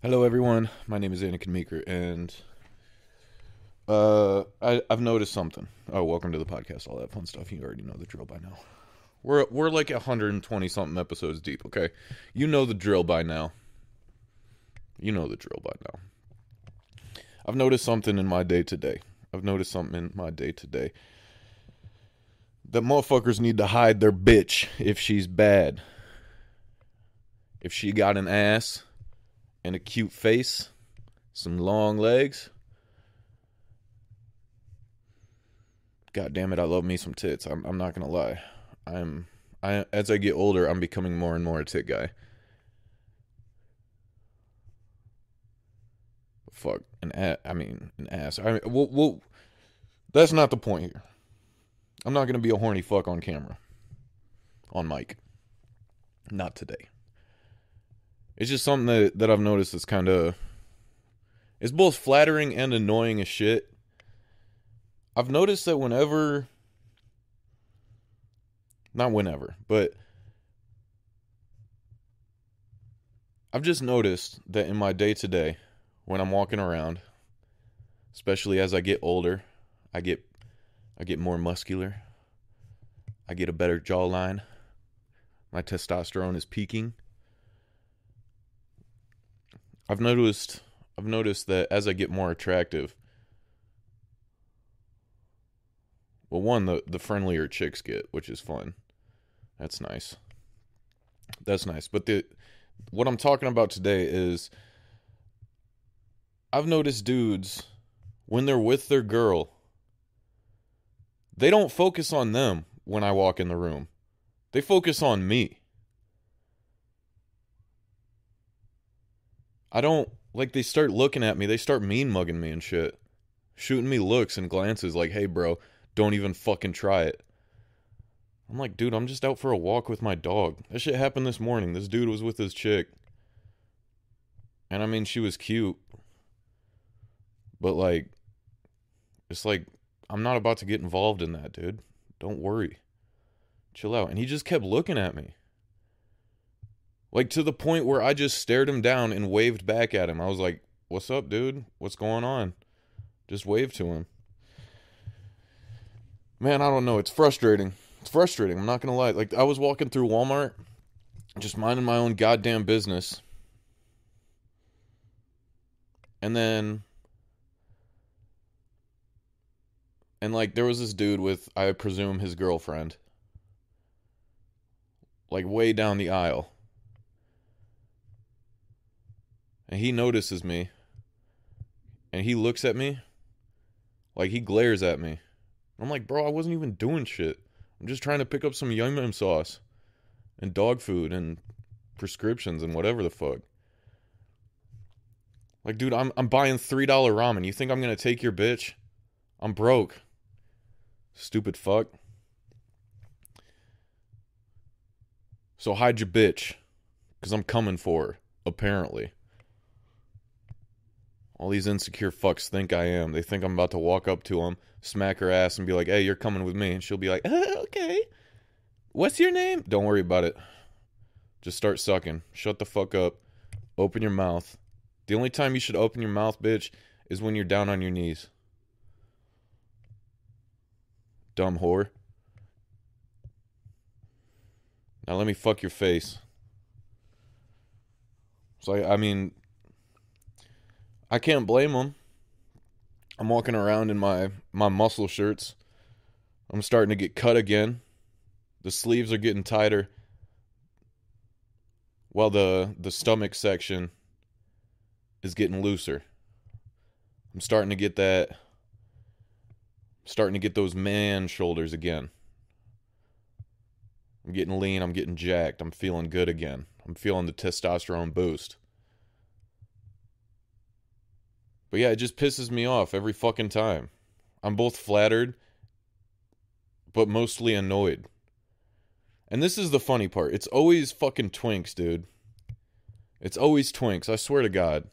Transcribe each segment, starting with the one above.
Hello, everyone. My name is Anikin Meeker, and uh, I, I've noticed something. Oh, welcome to the podcast. All that fun stuff. You already know the drill by now. We're we're like 120 something episodes deep. Okay, you know the drill by now. You know the drill by now. I've noticed something in my day to day. I've noticed something in my day to day. That motherfuckers need to hide their bitch if she's bad. If she got an ass and a cute face, some long legs. God damn it, I love me some tits. I'm I'm not gonna lie. I'm I as I get older, I'm becoming more and more a tit guy. Fuck an ass. I mean an ass. I mean, well, well, that's not the point here. I'm not gonna be a horny fuck on camera, on mic. Not today. It's just something that, that I've noticed that's kind of it's both flattering and annoying as shit. I've noticed that whenever not whenever, but I've just noticed that in my day to day when I'm walking around, especially as I get older, I get I get more muscular. I get a better jawline. My testosterone is peaking. I've noticed I've noticed that as I get more attractive, well, one the the friendlier chicks get, which is fun. That's nice. That's nice. But the what I'm talking about today is I've noticed dudes when they're with their girl, they don't focus on them when I walk in the room. They focus on me. I don't like they start looking at me, they start mean mugging me and shit. Shooting me looks and glances like, "Hey bro, don't even fucking try it." I'm like, "Dude, I'm just out for a walk with my dog." That shit happened this morning. This dude was with his chick. And I mean, she was cute. But like it's like I'm not about to get involved in that, dude. Don't worry. Chill out. And he just kept looking at me. Like to the point where I just stared him down and waved back at him. I was like, "What's up, dude? What's going on?" Just waved to him. Man, I don't know. It's frustrating. It's frustrating. I'm not going to lie. Like I was walking through Walmart just minding my own goddamn business. And then and like there was this dude with I presume his girlfriend like way down the aisle and he notices me and he looks at me like he glares at me. I'm like, bro, I wasn't even doing shit. I'm just trying to pick up some yum yum sauce and dog food and prescriptions and whatever the fuck. Like, dude, I'm I'm buying three dollar ramen. You think I'm gonna take your bitch? I'm broke. Stupid fuck. So hide your bitch. Cause I'm coming for her, apparently. All these insecure fucks think I am. They think I'm about to walk up to them, smack her ass, and be like, hey, you're coming with me. And she'll be like, uh, okay. What's your name? Don't worry about it. Just start sucking. Shut the fuck up. Open your mouth. The only time you should open your mouth, bitch, is when you're down on your knees. Dumb whore. Now let me fuck your face. So, I, I mean, I can't blame them. I'm walking around in my my muscle shirts. I'm starting to get cut again. The sleeves are getting tighter. While the the stomach section is getting looser. I'm starting to get that starting to get those man shoulders again. I'm getting lean, I'm getting jacked, I'm feeling good again. I'm feeling the testosterone boost. But yeah, it just pisses me off every fucking time. I'm both flattered, but mostly annoyed. And this is the funny part. It's always fucking twinks, dude. It's always twinks. I swear to God.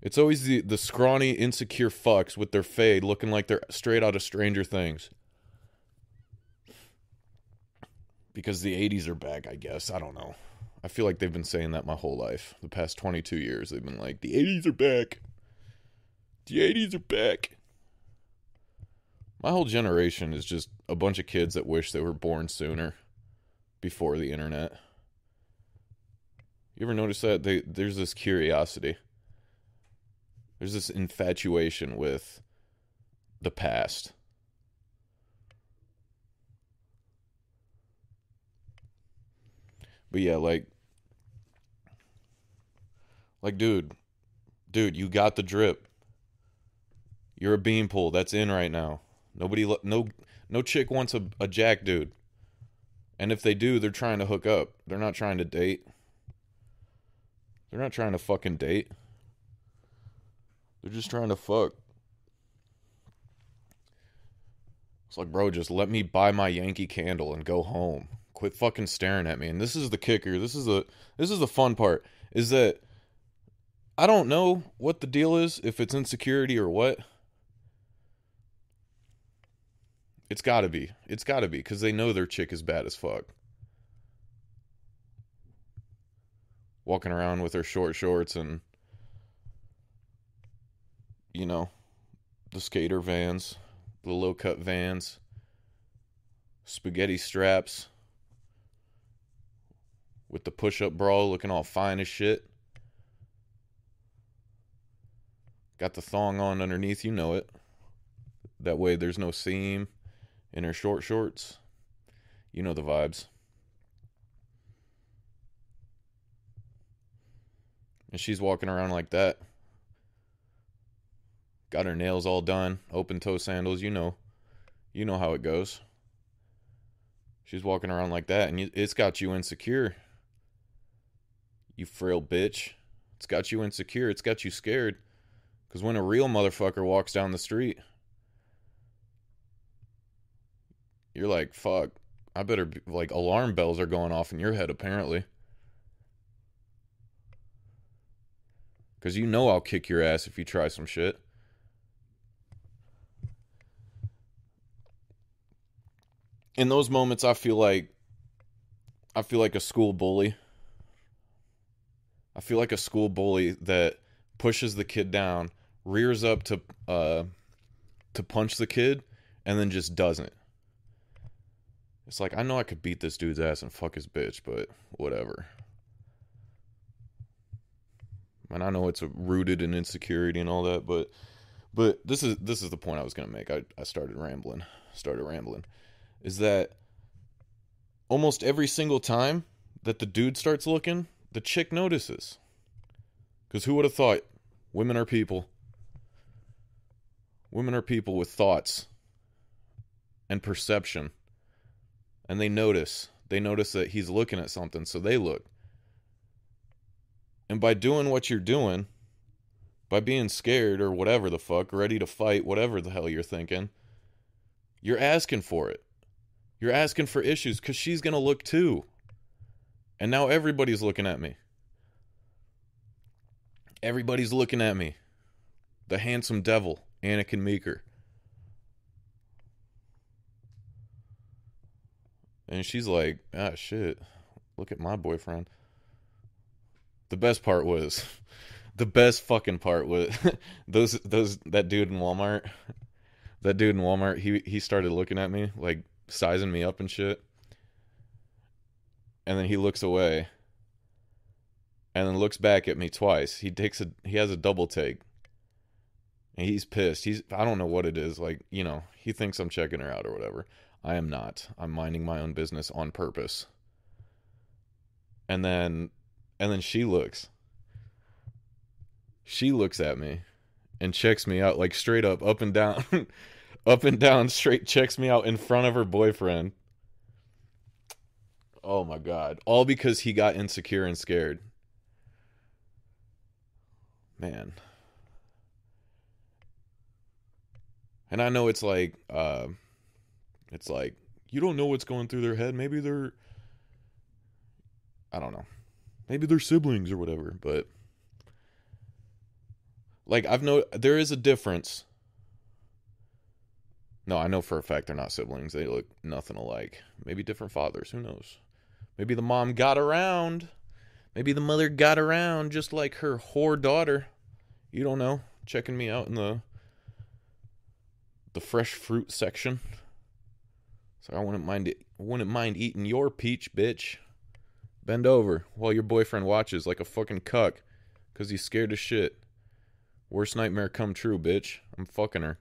It's always the, the scrawny, insecure fucks with their fade looking like they're straight out of Stranger Things. Because the 80s are back, I guess. I don't know. I feel like they've been saying that my whole life. The past 22 years, they've been like, the 80s are back. The 80s are back. My whole generation is just a bunch of kids that wish they were born sooner before the internet. You ever notice that? They, there's this curiosity. There's this infatuation with the past. But yeah, like like dude, dude, you got the drip. You're a beanpole. That's in right now. Nobody no no chick wants a, a jack dude. And if they do, they're trying to hook up. They're not trying to date. They're not trying to fucking date. They're just trying to fuck. It's like, bro, just let me buy my Yankee candle and go home. Quit fucking staring at me. And this is the kicker. This is the this is the fun part. Is that I don't know what the deal is, if it's insecurity or what. It's gotta be. It's gotta be, because they know their chick is bad as fuck. Walking around with her short shorts and you know, the skater vans, the low cut vans, spaghetti straps, with the push up bra looking all fine as shit. Got the thong on underneath, you know it. That way there's no seam in her short shorts. You know the vibes. And she's walking around like that. Got her nails all done, open toe sandals, you know. You know how it goes. She's walking around like that and it's got you insecure. You frail bitch. It's got you insecure. It's got you scared. Because when a real motherfucker walks down the street, you're like, fuck, I better, be, like, alarm bells are going off in your head, apparently. Because you know I'll kick your ass if you try some shit. In those moments, I feel like, I feel like a school bully. I feel like a school bully that pushes the kid down, rears up to uh to punch the kid, and then just doesn't. It's like I know I could beat this dude's ass and fuck his bitch, but whatever. And I know it's rooted in insecurity and all that, but but this is this is the point I was gonna make. I, I started rambling. Started rambling. Is that almost every single time that the dude starts looking, the chick notices. Because who would have thought women are people? Women are people with thoughts and perception. And they notice. They notice that he's looking at something, so they look. And by doing what you're doing, by being scared or whatever the fuck, ready to fight, whatever the hell you're thinking, you're asking for it. You're asking for issues because she's going to look too. And now everybody's looking at me. Everybody's looking at me. The handsome devil, Anikin Meeker. And she's like, ah, shit. Look at my boyfriend. The best part was, the best fucking part was those those that dude in Walmart. That dude in Walmart, he he started looking at me like sizing me up and shit and then he looks away and then looks back at me twice. He takes a he has a double take. And he's pissed. He's I don't know what it is. Like, you know, he thinks I'm checking her out or whatever. I am not. I'm minding my own business on purpose. And then and then she looks. She looks at me and checks me out like straight up up and down. up and down straight checks me out in front of her boyfriend Oh my god. All because he got insecure and scared. Man. And I know it's like uh it's like you don't know what's going through their head. Maybe they're I don't know. Maybe they're siblings or whatever, but like I've know there is a difference. No, I know for a fact they're not siblings. They look nothing alike. Maybe different fathers, who knows? Maybe the mom got around. Maybe the mother got around just like her whore daughter. You don't know. Checking me out in the the fresh fruit section. So I wouldn't mind it. Wouldn't mind eating your peach, bitch. Bend over while your boyfriend watches like a fucking cuck, cause he's scared as shit. Worst nightmare come true, bitch. I'm fucking her.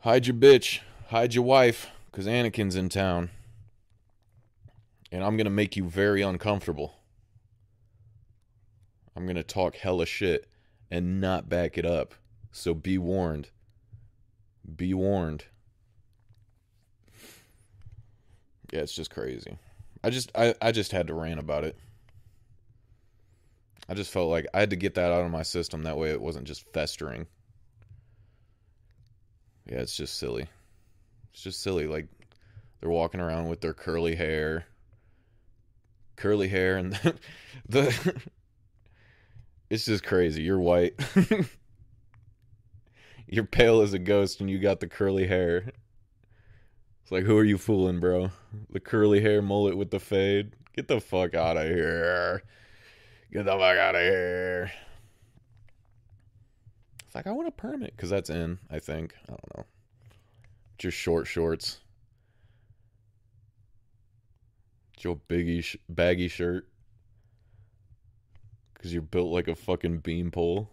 Hide your bitch. Hide your wife, cause Anikin's in town. And I'm gonna make you very uncomfortable. I'm gonna talk hella shit and not back it up. So be warned. Be warned. Yeah, it's just crazy. I just I, I just had to rant about it. I just felt like I had to get that out of my system that way it wasn't just festering. Yeah, it's just silly. It's just silly like they're walking around with their curly hair. Curly hair and the, the It's just crazy. You're white. You're pale as a ghost and you got the curly hair. It's like, who are you fooling, bro? The curly hair mullet with the fade? Get the fuck out of here. Get the fuck out of here. It's like, I want a permit because that's in, I think. I don't know. Just short shorts. Your biggie, sh- baggy shirt. Because you're built like a fucking beanpole.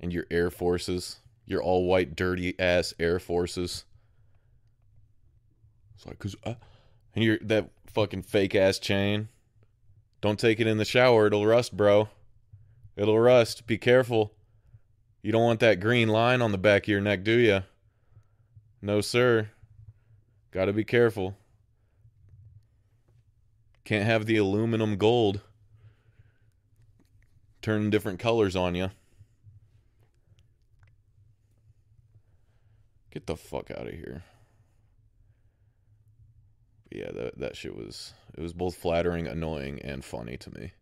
And your Air Forces your all white, dirty ass Air Forces. It's like, cause, uh, and you're that fucking fake ass chain. Don't take it in the shower; it'll rust, bro. It'll rust. Be careful. You don't want that green line on the back of your neck, do you? No, sir. Got to be careful. Can't have the aluminum gold turning different colors on you. Get the fuck out of here. But yeah, that that shit was it was both flattering, annoying, and funny to me.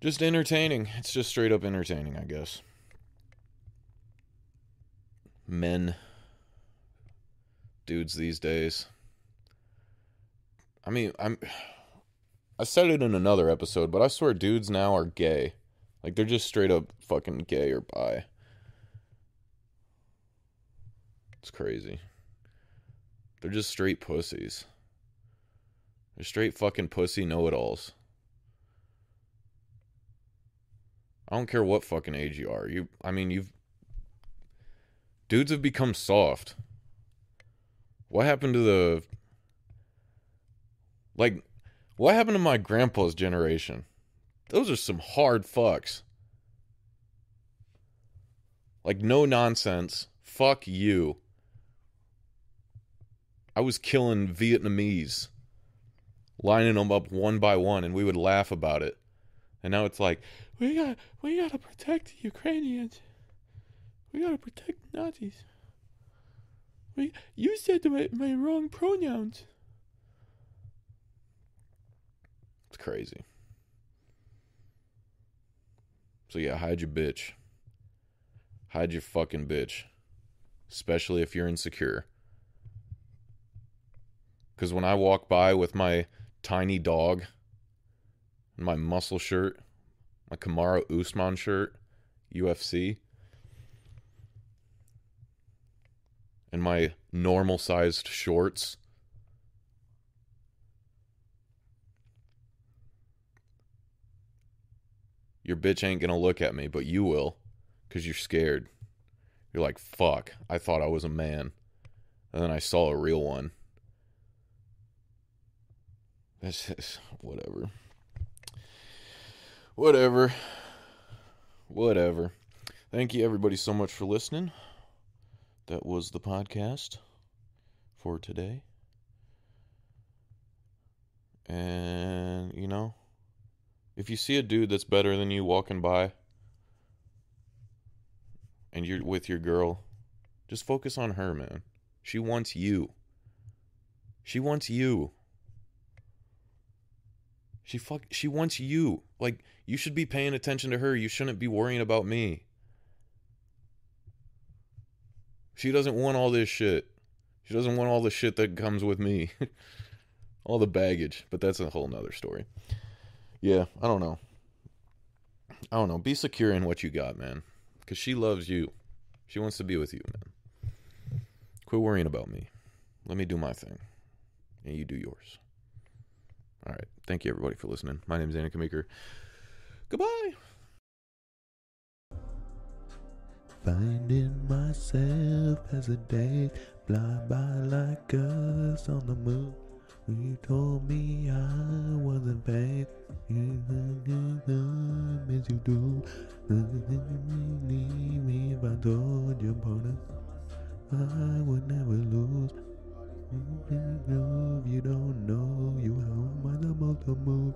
Just entertaining. It's just straight up entertaining, I guess. Men dudes these days. I mean, I'm I said it in another episode, but I swear dudes now are gay. Like they're just straight up fucking gay or bi. It's crazy. They're just straight pussies. They're straight fucking pussy know it alls. I don't care what fucking age you are. You I mean you've dudes have become soft. What happened to the like what happened to my grandpa's generation? Those are some hard fucks. Like no nonsense. Fuck you. I was killing Vietnamese, lining them up one by one, and we would laugh about it. And now it's like, we got we gotta protect the Ukrainians. We gotta protect Nazis. You said my, my wrong pronouns. It's crazy. So yeah, hide your bitch. Hide your fucking bitch. Especially if you're insecure. Because when I walk by with my tiny dog, my muscle shirt, my Kamaru Usman shirt, UFC, and my normal sized shorts, your bitch ain't gonna look at me, but you will, because you're scared. You're like, fuck, I thought I was a man. And then I saw a real one. That's just, whatever. Whatever. Whatever. Thank you, everybody, so much for listening. That was the podcast for today. And, you know, if you see a dude that's better than you walking by and you're with your girl, just focus on her, man. She wants you. She wants you. She fuck she wants you. Like you should be paying attention to her. You shouldn't be worrying about me. She doesn't want all this shit. She doesn't want all the shit that comes with me. all the baggage. But that's a whole nother story. Yeah, I don't know. I don't know. Be secure in what you got, man. Because she loves you. She wants to be with you, man. Quit worrying about me. Let me do my thing. And you do yours. All right. Thank you, everybody, for listening. My name is Anna Meeker. Goodbye. Finding myself as a day fly by like us on the moon. You told me I wasn't bad. As you do. Leave me if I told you it. I would never lose. If you don't know, you how am I supposed to move?